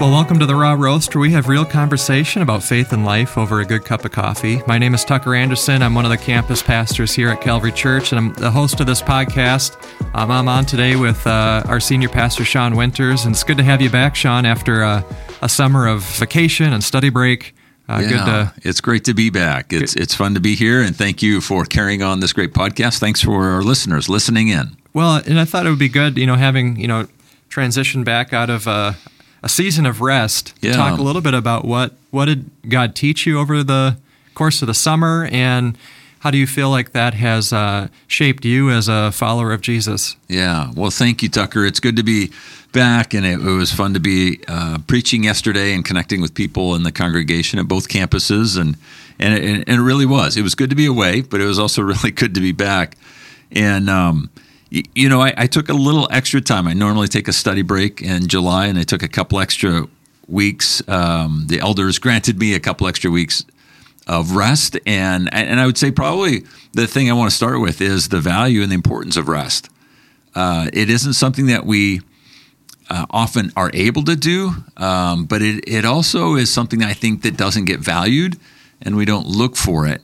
Well, welcome to the Raw Roast, where we have real conversation about faith and life over a good cup of coffee. My name is Tucker Anderson. I'm one of the campus pastors here at Calvary Church, and I'm the host of this podcast. Um, I'm on today with uh, our senior pastor, Sean Winters, and it's good to have you back, Sean, after uh, a summer of vacation and study break. Uh, yeah, good to, it's great to be back. It's good. it's fun to be here, and thank you for carrying on this great podcast. Thanks for our listeners listening in. Well, and I thought it would be good, you know, having you know transition back out of uh, a season of rest. Yeah. Talk a little bit about what what did God teach you over the course of the summer, and how do you feel like that has uh, shaped you as a follower of Jesus? Yeah. Well, thank you, Tucker. It's good to be back, and it, it was fun to be uh, preaching yesterday and connecting with people in the congregation at both campuses, and and it, and it really was. It was good to be away, but it was also really good to be back, and. Um, you know, I, I, took a little extra time. I normally take a study break in July, and I took a couple extra weeks. Um, the elders granted me a couple extra weeks of rest, and and I would say probably the thing I want to start with is the value and the importance of rest. Uh, it isn't something that we uh, often are able to do, um, but it it also is something I think that doesn't get valued, and we don't look for it.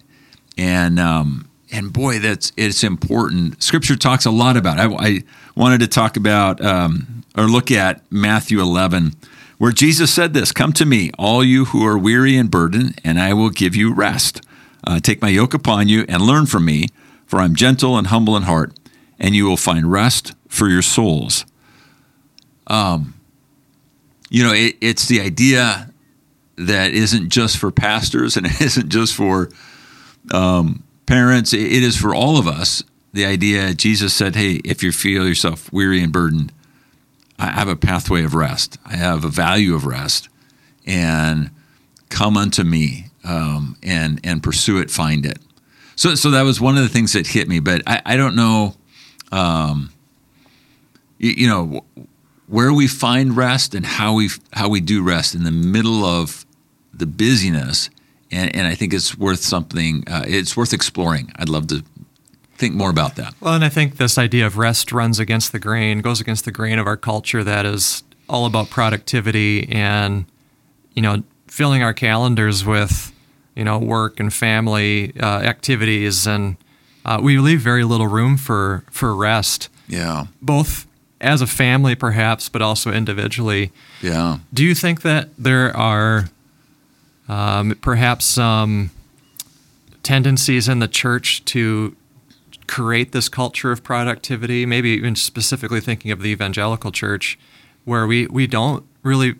And um, and boy, that's it's important. Scripture talks a lot about. It. I, I wanted to talk about um, or look at Matthew 11, where Jesus said this: "Come to me, all you who are weary and burdened, and I will give you rest. Uh, take my yoke upon you and learn from me, for I'm gentle and humble in heart, and you will find rest for your souls." Um, you know, it, it's the idea that isn't just for pastors and it isn't just for um, parents, it is for all of us. The idea Jesus said, "Hey, if you feel yourself weary and burdened, I have a pathway of rest. I have a value of rest, and come unto me um, and and pursue it, find it." So, so that was one of the things that hit me. But I, I don't know, um, you, you know, where we find rest and how we how we do rest in the middle of the busyness and, and I think it's worth something. Uh, it's worth exploring. I'd love to think more about that. Well, and I think this idea of rest runs against the grain, goes against the grain of our culture that is all about productivity and you know filling our calendars with you know work and family uh, activities, and uh, we leave very little room for for rest. Yeah, both as a family, perhaps, but also individually. Yeah. Do you think that there are um, perhaps some tendencies in the church to create this culture of productivity, maybe even specifically thinking of the evangelical church, where we, we don't really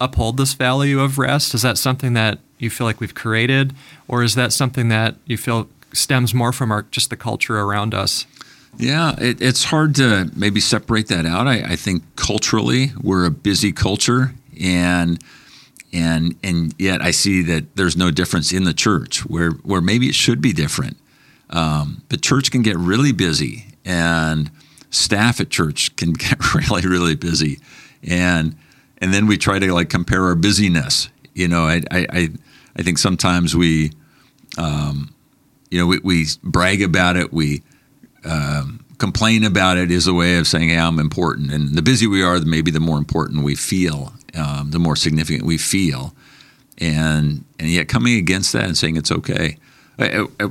uphold this value of rest? Is that something that you feel like we've created, or is that something that you feel stems more from our just the culture around us? Yeah, it, it's hard to maybe separate that out. I, I think culturally, we're a busy culture, and and and yet I see that there's no difference in the church where where maybe it should be different. Um, the church can get really busy, and staff at church can get really really busy, and and then we try to like compare our busyness. You know, I I I think sometimes we, um, you know, we, we brag about it. We um, complain about it is a way of saying, "Hey, I'm important." And the busier we are, maybe the more important we feel um, the more significant we feel. And and yet coming against that and saying it's okay. I, I,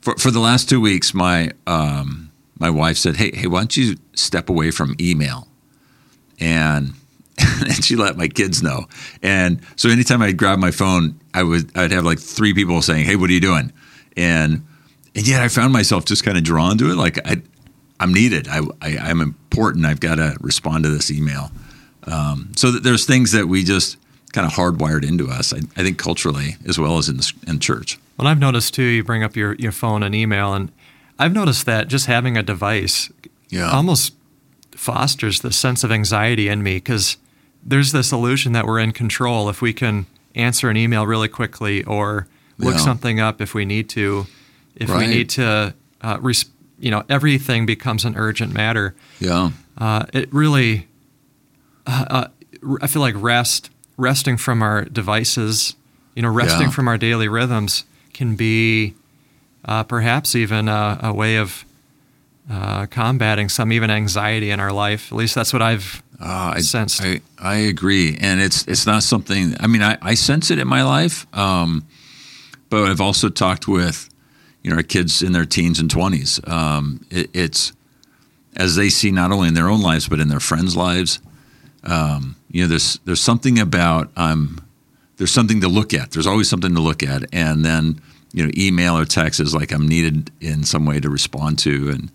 for for the last two weeks, my um, my wife said, "Hey, hey, why don't you step away from email?" And and she let my kids know. And so anytime I'd grab my phone, I would I'd have like three people saying, "Hey, what are you doing?" And and yet I found myself just kind of drawn to it. Like I, I'm needed. I, I I'm important. I've got to respond to this email. Um, so there's things that we just kind of hardwired into us. I, I think culturally as well as in the, in church. Well, I've noticed too. You bring up your your phone and email, and I've noticed that just having a device yeah. almost fosters the sense of anxiety in me because there's this illusion that we're in control if we can answer an email really quickly or look yeah. something up if we need to. If right. we need to, uh, res- you know, everything becomes an urgent matter. Yeah. Uh, it really uh, uh I feel like rest, resting from our devices, you know, resting yeah. from our daily rhythms can be uh, perhaps even a, a way of uh, combating some even anxiety in our life. At least that's what I've Uh, I, sensed. I, I agree, and it's it's not something. I mean, I, I sense it in my life, um, but I've also talked with you know our kids in their teens and twenties. Um, it, it's as they see not only in their own lives but in their friends' lives. Um, you know, there's there's something about um, there's something to look at. There's always something to look at, and then you know, email or text is like I'm needed in some way to respond to, and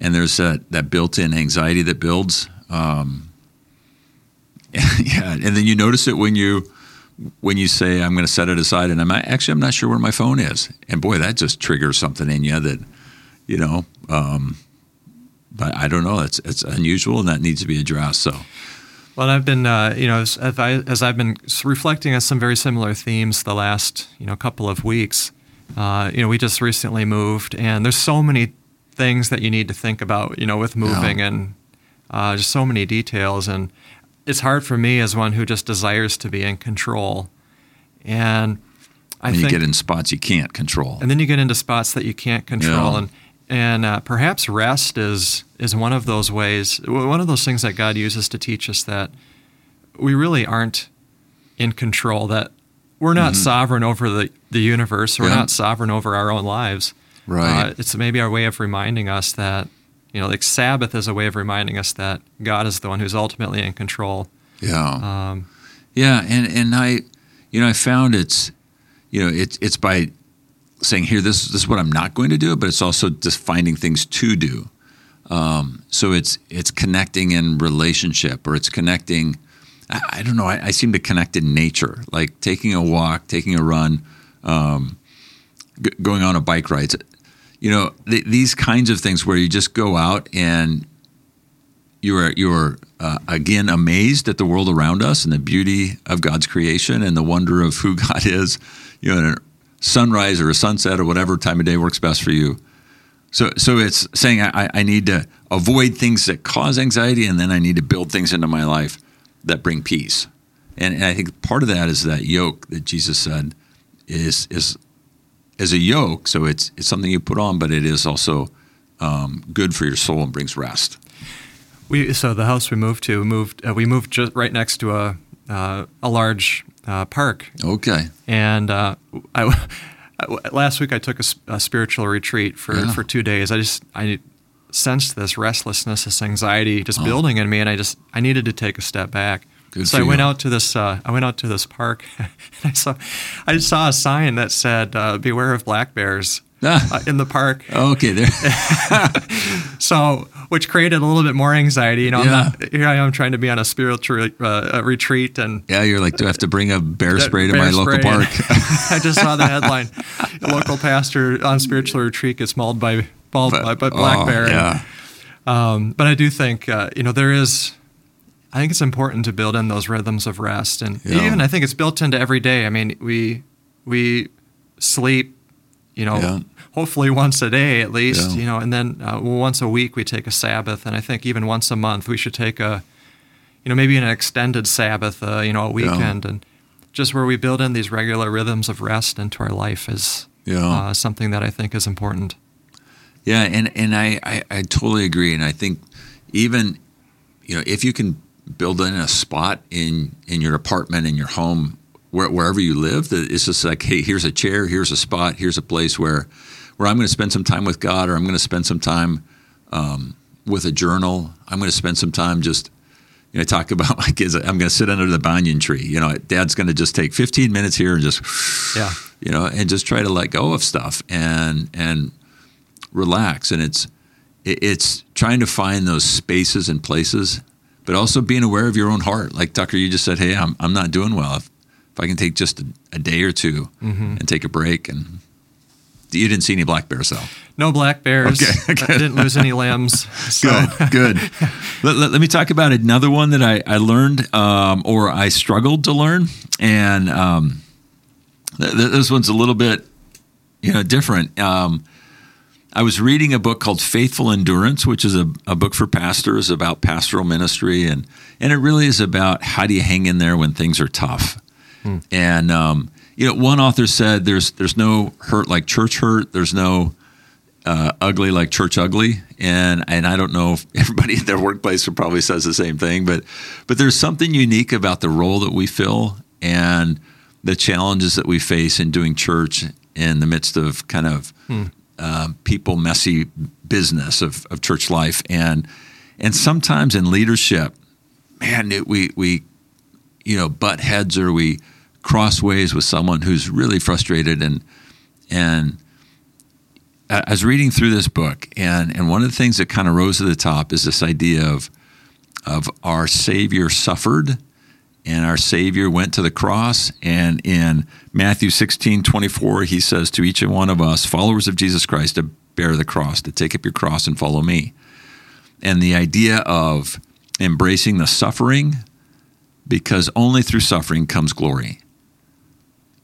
and there's that that built-in anxiety that builds. Um, yeah, and then you notice it when you when you say I'm going to set it aside, and I'm actually I'm not sure where my phone is, and boy, that just triggers something in you that you know. Um, but I don't know. It's it's unusual, and that needs to be addressed. So. Well, I've been, uh, you know, as, as, I, as I've been reflecting on some very similar themes the last, you know, couple of weeks. Uh, you know, we just recently moved, and there's so many things that you need to think about, you know, with moving, yeah. and uh, just so many details. And it's hard for me as one who just desires to be in control. And I and think you get in spots you can't control, and then you get into spots that you can't control, yeah. and and uh, perhaps rest is is one of those ways, one of those things that God uses to teach us that we really aren't in control. That we're not mm-hmm. sovereign over the, the universe. We're yeah. not sovereign over our own lives. Right. Uh, it's maybe our way of reminding us that you know, like Sabbath is a way of reminding us that God is the one who's ultimately in control. Yeah. Um, yeah, and and I, you know, I found it's, you know, it's it's by saying here this this is what I'm not going to do, but it's also just finding things to do. Um, so it's it's connecting in relationship, or it's connecting. I, I don't know. I, I, seem to connect in nature, like taking a walk, taking a run, um, g- going on a bike ride. You know, th- these kinds of things where you just go out and you are you are uh, again amazed at the world around us and the beauty of God's creation and the wonder of who God is. You know, sunrise or a sunset or whatever time of day works best for you. So, so it's saying I, I need to avoid things that cause anxiety, and then I need to build things into my life that bring peace. And, and I think part of that is that yoke that Jesus said is is as a yoke. So it's it's something you put on, but it is also um, good for your soul and brings rest. We so the house we moved to moved uh, we moved just right next to a uh, a large uh, park. Okay. And uh, I, last week I took a, a spiritual retreat for, yeah. for two days. I just I sensed this restlessness, this anxiety just oh. building in me, and I just I needed to take a step back. Good so I went out to this. Uh, I went out to this park, and I saw, I saw a sign that said, uh, "Beware of black bears." Uh, in the park. okay, there. so, which created a little bit more anxiety. You know, yeah. not, here I am trying to be on a spiritual uh, retreat, and yeah, you're like, do I have to bring a bear spray to bear my spray. local park? I just saw the headline: local pastor on spiritual retreat gets mauled by mauled but, by, by black oh, bear. Yeah. Um, but I do think uh, you know there is. I think it's important to build in those rhythms of rest, and yeah. even I think it's built into every day. I mean, we we sleep you know, yeah. hopefully once a day at least, yeah. you know, and then uh, once a week we take a Sabbath, and I think even once a month we should take a, you know, maybe an extended Sabbath, uh, you know, a weekend, yeah. and just where we build in these regular rhythms of rest into our life is uh, something that I think is important. Yeah, and and I, I I totally agree, and I think even, you know, if you can build in a spot in in your apartment in your home where, wherever you live. That it's just like, hey, here's a chair, here's a spot, here's a place where where I'm going to spend some time with God, or I'm going to spend some time um, with a journal. I'm going to spend some time just. You know, I talk about my kids. I'm going to sit under the banyan tree. You know, Dad's going to just take 15 minutes here and just, yeah, you know, and just try to let go of stuff and and relax. And it's it's trying to find those spaces and places, but also being aware of your own heart. Like Tucker, you just said, "Hey, I'm I'm not doing well. If if I can take just a, a day or 2 mm-hmm. and take a break and you didn't see any black bears though. No black bears. Okay, I didn't lose any limbs. So. Good, good. let, let, let, me talk about another one that I, I learned um, or I struggled to learn, and um, th- th- this one's a little bit, you know, different. Um, I was reading a book called Faithful Endurance, which is a, a book for pastors about pastoral ministry, and and it really is about how do you hang in there when things are tough. And um, you know, one author said there's there's no hurt like church hurt. There's no uh, ugly like church ugly, and and I don't know if everybody in their workplace probably says the same thing, but but there's something unique about the role that we fill and the challenges that we face in doing church in the midst of kind of hmm. uh, people messy business of, of church life and and sometimes in leadership, man, it, we we you know butt heads or we cross ways with someone who's really frustrated and and I was reading through this book, and, and one of the things that kind of rose to the top is this idea of, of our Savior suffered and our Savior went to the cross. And in Matthew 16 24, he says to each and one of us, followers of Jesus Christ, to bear the cross, to take up your cross and follow me. And the idea of embracing the suffering, because only through suffering comes glory.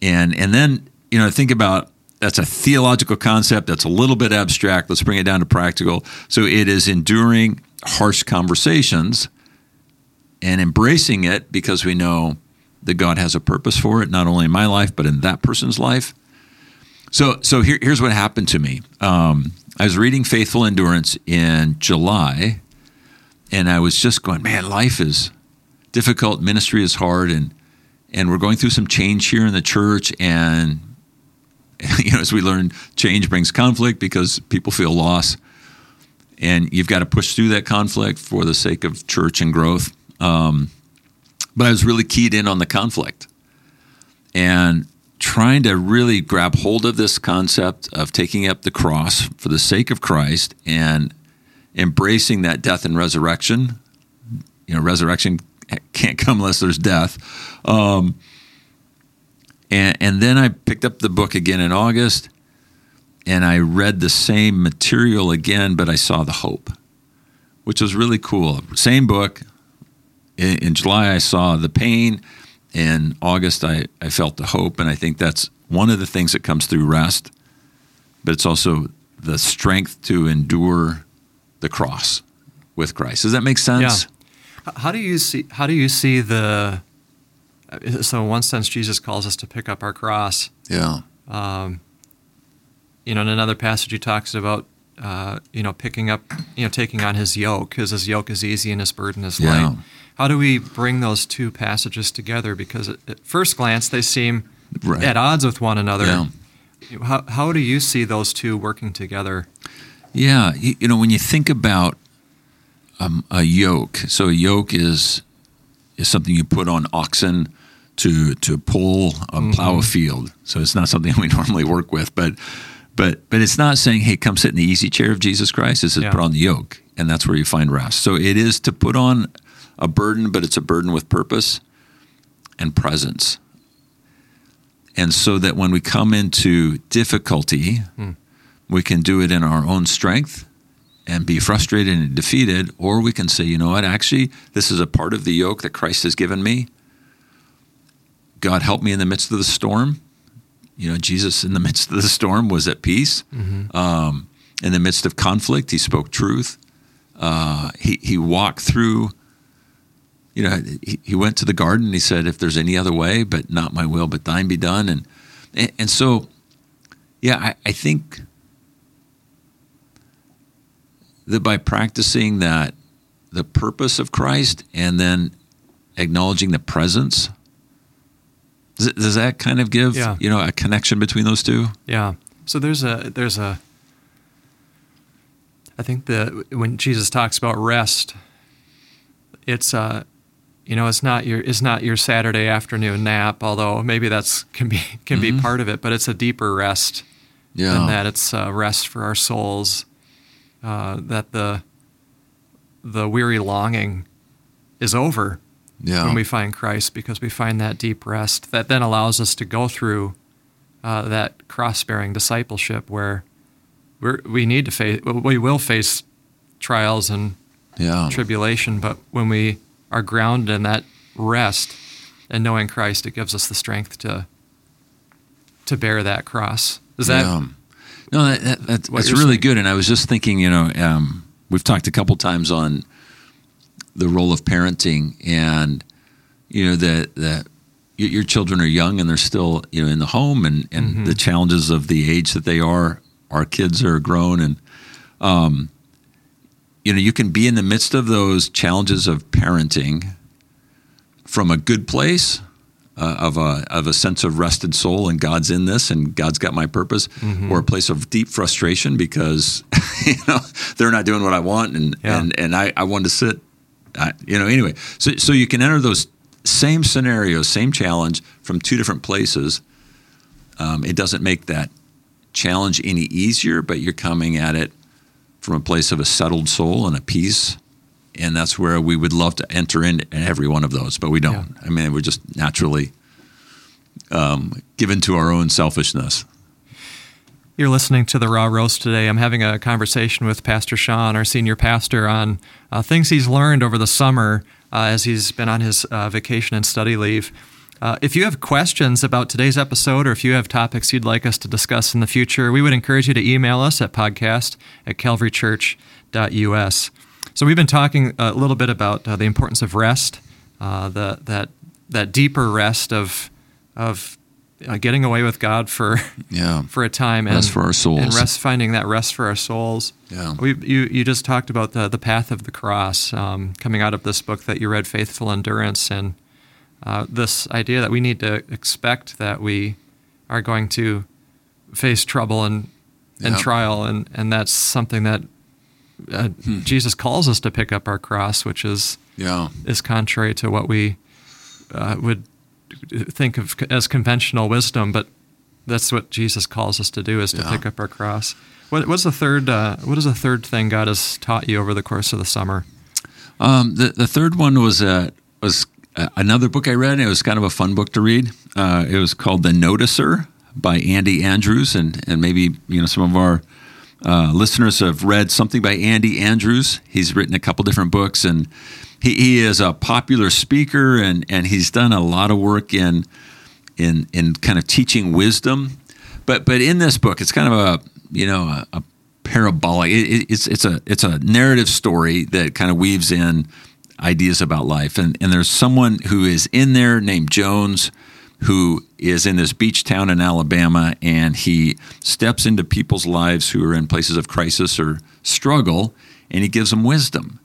And, and then, you know, think about that's a theological concept that's a little bit abstract. Let's bring it down to practical. So it is enduring harsh conversations and embracing it because we know that God has a purpose for it, not only in my life, but in that person's life. So, so here, here's what happened to me. Um, I was reading Faithful Endurance in July, and I was just going, man, life is difficult, ministry is hard, and and we're going through some change here in the church, and you know, as we learn, change brings conflict because people feel loss, and you've got to push through that conflict for the sake of church and growth. Um, but I was really keyed in on the conflict, and trying to really grab hold of this concept of taking up the cross for the sake of Christ and embracing that death and resurrection. You know, resurrection can't come unless there's death. Um, and, and then I picked up the book again in August and I read the same material again, but I saw the hope, which was really cool. Same book. In, in July, I saw the pain. In August, I, I felt the hope. And I think that's one of the things that comes through rest, but it's also the strength to endure the cross with Christ. Does that make sense? Yeah. How do you see how do you see the so in one sense, Jesus calls us to pick up our cross. Yeah. Um, you know, in another passage, he talks about uh, you know picking up, you know, taking on his yoke, because his yoke is easy and his burden is light. yeah. How do we bring those two passages together? Because at, at first glance, they seem right. at odds with one another. Yeah. How, how do you see those two working together? Yeah, you, you know, when you think about um, a yoke, so a yoke is is something you put on oxen to to pull a mm-hmm. plow a field. So it's not something we normally work with, but but but it's not saying, hey, come sit in the easy chair of Jesus Christ. It's yeah. put on the yoke, and that's where you find rest. So it is to put on a burden, but it's a burden with purpose and presence. And so that when we come into difficulty, mm. we can do it in our own strength and be frustrated and defeated, or we can say, you know what, actually, this is a part of the yoke that Christ has given me God help me in the midst of the storm. You know, Jesus in the midst of the storm was at peace. Mm-hmm. Um, in the midst of conflict, he spoke truth. Uh, he, he walked through, you know, he, he went to the garden he said, if there's any other way, but not my will, but thine be done. And, and, and so, yeah, I, I think that by practicing that, the purpose of Christ and then acknowledging the presence does, does that kind of give yeah. you know a connection between those two? Yeah. So there's a there's a I think that when Jesus talks about rest, it's uh you know it's not your it's not your Saturday afternoon nap, although maybe that's can be can mm-hmm. be part of it, but it's a deeper rest yeah. than that. It's uh, rest for our souls. Uh, that the the weary longing is over yeah. when we find Christ because we find that deep rest that then allows us to go through uh, that cross bearing discipleship where we we need to face, we will face trials and yeah. tribulation, but when we are grounded in that rest and knowing Christ, it gives us the strength to to bear that cross. Is that? Yeah. No, that, that, that's, that's really saying? good. And I was just thinking, you know, um, we've talked a couple times on the role of parenting and you know that that your children are young and they're still you know in the home and and mm-hmm. the challenges of the age that they are our kids are grown, and um, you know, you can be in the midst of those challenges of parenting from a good place. Uh, of a of a sense of rested soul and God's in this and God's got my purpose, Mm-hmm. or a place of deep frustration because you know they're not doing what I want and Yeah. and and I, I want to sit, I, you know. Anyway, so so you can enter those same scenarios, same challenge from two different places. Um, it doesn't make that challenge any easier, but you're coming at it from a place of a settled soul and a peace. And that's where we would love to enter in every one of those, but we don't. I mean, we're just naturally um, given to our own selfishness. You're listening to the Raw Roast today. I'm having a conversation with Pastor Sean, our senior pastor, on uh, things he's learned over the summer uh, as he's been on his uh, vacation and study leave. Uh, if you have questions about today's episode or if you have topics you'd like us to discuss in the future, we would encourage you to email us at podcast at calvarychurch.us. So we've been talking a little bit about uh, the importance of rest, uh, the, that, that deeper rest of, of uh, getting away with God for Yeah. for a time and Rest for our souls. and rest finding that rest for our souls. Yeah. We you you just talked about the the path of the cross um, coming out of this book that you read, Faithful Endurance, and uh, this idea that we need to expect that we are going to face trouble and and Yeah. trial, and and that's something that uh, Hmm. Jesus calls us to pick up our cross, which is Yeah. is contrary to what we uh, would think of as conventional wisdom, but that's what Jesus calls us to do: is to Yeah. pick up our cross. What, what's the third? Uh, what is the third thing God has taught you over the course of the summer? Um, the the third one was uh, was uh, another book I read. It was kind of a fun book to read. Uh, it was called The Noticer by Andy Andrews, and and maybe you know some of our uh, listeners have read something by Andy Andrews. He's written a couple different books, and he, he is a popular speaker, and and he's done a lot of work in in in kind of teaching wisdom. But but in this book, it's kind of a you know a, a parabolic. It, it- it's it's a it's a narrative story that kind of weaves in ideas about life. And and there's someone who is in there named Jones, who is in this beach town in Alabama, and he steps into people's lives who are in places of crisis or struggle, and he gives them wisdom.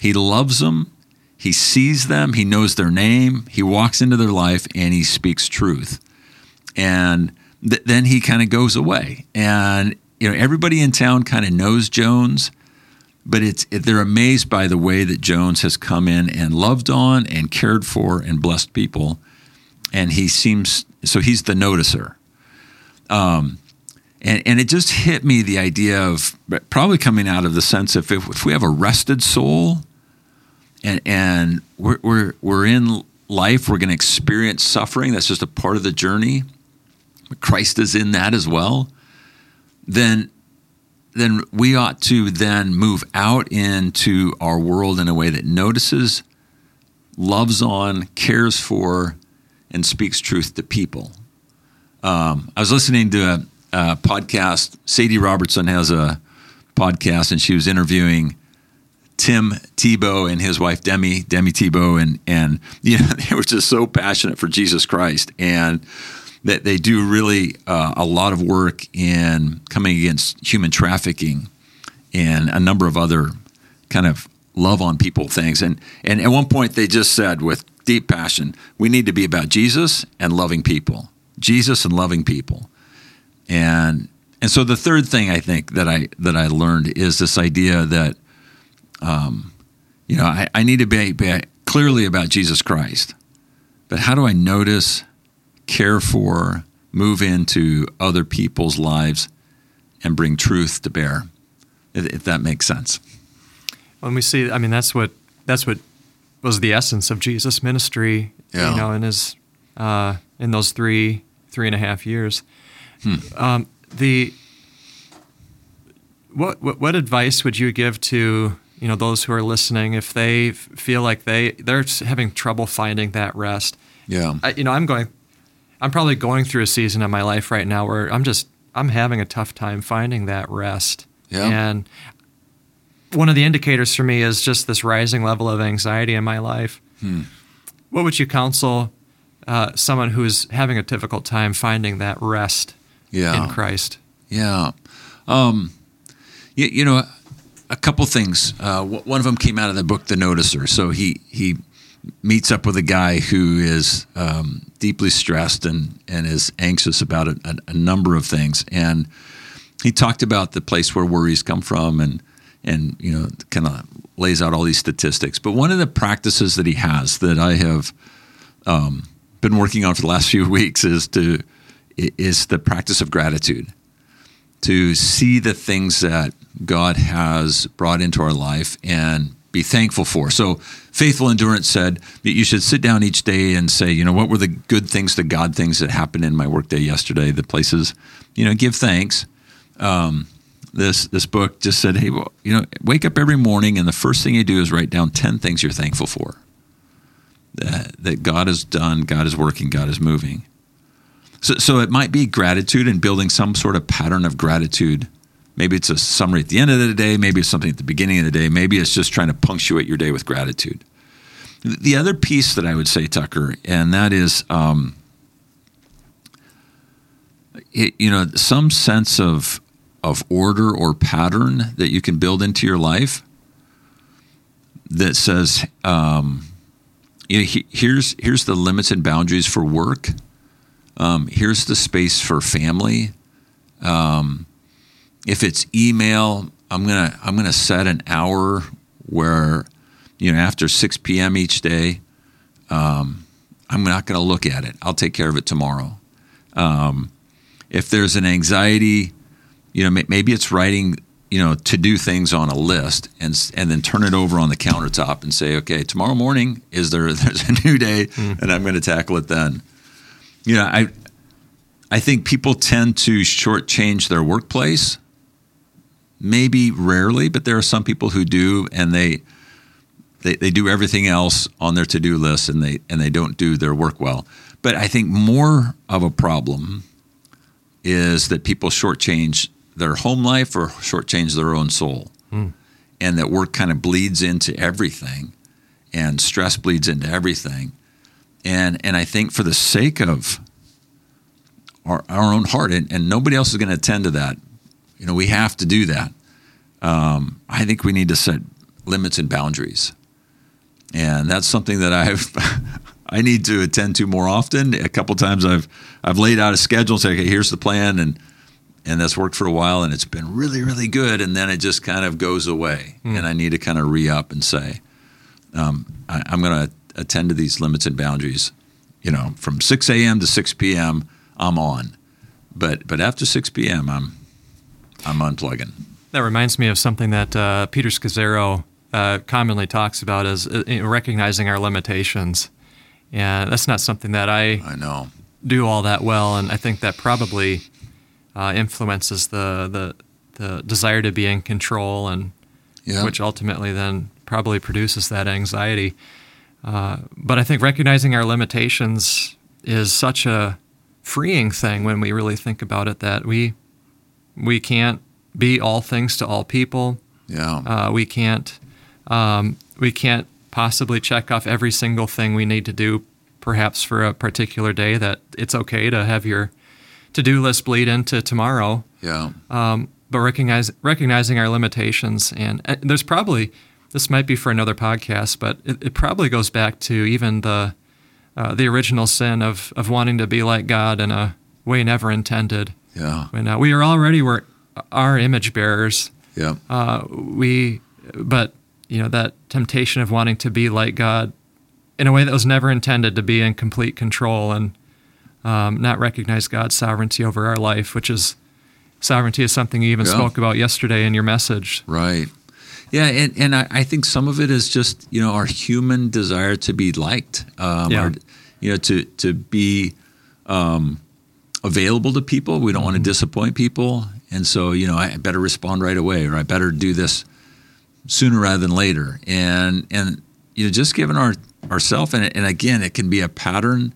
He loves them. He sees them. He knows their name. He walks into their life and he speaks truth. And th- then he kind of goes away. And you know, everybody in town kind of knows Jones, but it's it, they're amazed by the way that Jones has come in and loved on and cared for and blessed people. And he seems so he's the noticer. Um, and, and it just hit me the idea of probably coming out of the sense of if, if we have a rested soul and and we're we're we're in life we're going to experience suffering that's just a part of the journey Christ is in that as well then then we ought to then move out into our world in a way that notices loves on cares for and speaks truth to people. Um, I was listening to a, a podcast. Sadie Robertson has a podcast and she was interviewing Tim Tebow and his wife Demi Demi Tebow and and you know they were just so passionate for Jesus Christ and that they do really uh, a lot of work in coming against human trafficking and a number of other kind of love on people things. And and at one point they just said with deep passion we need to be about Jesus and loving people Jesus and loving people and and so the third thing I think that I that I learned is this idea that um, you know, I, I need to be, be clearly about Jesus Christ. But how do I notice, care for, move into other people's lives and bring truth to bear? If, if that makes sense. When we see, I mean, that's what that's what was the essence of Jesus' ministry. Yeah. You know, in his uh, in those three three and a half years. Um, the what, what what advice would you give to you know those who are listening if they feel like they they're having trouble finding that rest? Yeah. I, you know, I'm going. I'm probably going through a season of my life right now where I'm just I'm having a tough time finding that rest. Yeah. And one of the indicators for me is just this rising level of anxiety in my life. What would you counsel uh, someone who's having a difficult time finding that rest Yeah. in Christ? Yeah. Um, you, you know, a couple things. Uh, one of them came out of the book, The Noticer. So he he meets up with a guy who is um, deeply stressed and and is anxious about a, a, a number of things, and he talked about the place where worries come from, and and you know, kind of lays out all these statistics. But one of the practices that he has that I have um, been working on for the last few weeks is to is the practice of gratitude to see the things that God has brought into our life and be thankful for. So, Faithful Endurance said that you should sit down each day and say, you know, what were the good things, the God things that happened in my workday yesterday, the places, you know, give thanks. Um, this this book just said, hey, well, you know, wake up every morning and the first thing you do is write down 10 things you're thankful for. That, that God has done, God is working, God is moving. So, so it might be gratitude and building some sort of pattern of gratitude. Maybe it's a summary at the end of the day. Maybe it's something at the beginning of the day. Maybe it's just trying to punctuate your day with gratitude. The other piece that I would say, Tucker, and that is, um, it, you know, some sense of of order or pattern that you can build into your life that says, um, you know, he, here's here's the limits and boundaries for work um, here's the space for family. Um, if it's email, I'm gonna I'm gonna set an hour where you know after 6 p.m. each day, um, I'm not gonna look at it. I'll take care of it tomorrow. Um, if there's an anxiety, you know maybe it's writing you know to do things on a list and and then turn it over on the countertop and say okay tomorrow morning is there there's a new day mm. and I'm going to tackle it then you know, I I think people tend to shortchange their workplace. Maybe rarely, but there are some people who do, and they they, they do everything else on their to do list, and they and they don't do their work well. But I think more of a problem is that people shortchange their home life or shortchange their own soul, hmm. and that work kind of bleeds into everything, and stress bleeds into everything and and I think for the sake of our, our own heart, and, and nobody else is going to attend to that. You know, we have to do that. Um, I think we need to set limits and boundaries, and that's something that I've I need to attend to more often. A couple times I've I've laid out a schedule and say, okay, here's the plan, and and that's worked for a while, and it's been really really good, and then it just kind of goes away, mm. and I need to kind of re up and say, um, I, I'm going to attend to these limits and boundaries. You know, from 6 a.m. to 6 p.m., I'm on, but but after 6 p.m., I'm I'm unplugging. That reminds me of something that uh, Peter Scazzero uh, commonly talks about as uh, recognizing our limitations, and that's not something that I I know do all that well, and I think that probably uh, influences the the the desire to be in control, and yeah. which ultimately then probably produces that anxiety. Uh, but I think recognizing our limitations is such a freeing thing when we really think about it that we we can't be all things to all people. Yeah. Uh, we can't um, we can't possibly check off every single thing we need to do perhaps for a particular day that it's okay to have your to-do list bleed into tomorrow. Yeah. Um, but recognize recognizing our limitations and uh, there's probably this might be for another podcast, but it, it probably goes back to even the uh, the original sin of of wanting to be like God in a way never intended. Yeah. When uh, we are already were our image bearers. Yeah. Uh, we, but you know that temptation of wanting to be like God in a way that was never intended to be in complete control and um, not recognize God's sovereignty over our life, which is sovereignty is something you even yeah. spoke about yesterday in your message. Right. Yeah, and, and I, I, think some of it is just you know our human desire to be liked, um, yeah. Our, you know, to to be um, available to people. We don't mm-hmm. want to disappoint people, and so you know I better respond right away, or I better do this sooner rather than later. And and you know just given our ourself, and and again, it can be a pattern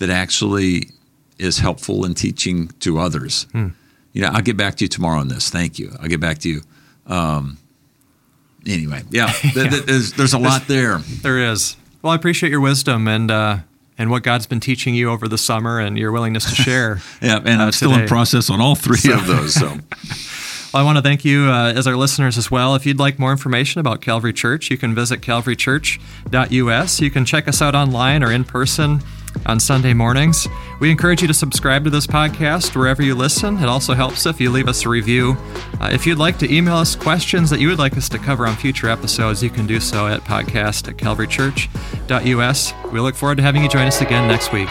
that actually is helpful in teaching to others. Hmm. You know, I'll get back to you tomorrow on this. Thank you. I'll get back to you. Um, anyway, yeah, th- there's, there's a lot there. There is. Well, I appreciate your wisdom and uh, and what God's been teaching you over the summer and your willingness to share. yeah, and uh, I'm still today. in process on all three so. of those. So. Well, I want to thank you uh, as our listeners as well. If you'd like more information about Calvary Church, you can visit calvarychurch.us. You can check us out online or in person on Sunday mornings. We encourage you to subscribe to this podcast wherever you listen. It also helps if you leave us a review. Uh, if you'd like to email us questions that you would like us to cover on future episodes, you can do so at podcast at calvarychurch.us. We look forward to having you join us again next week.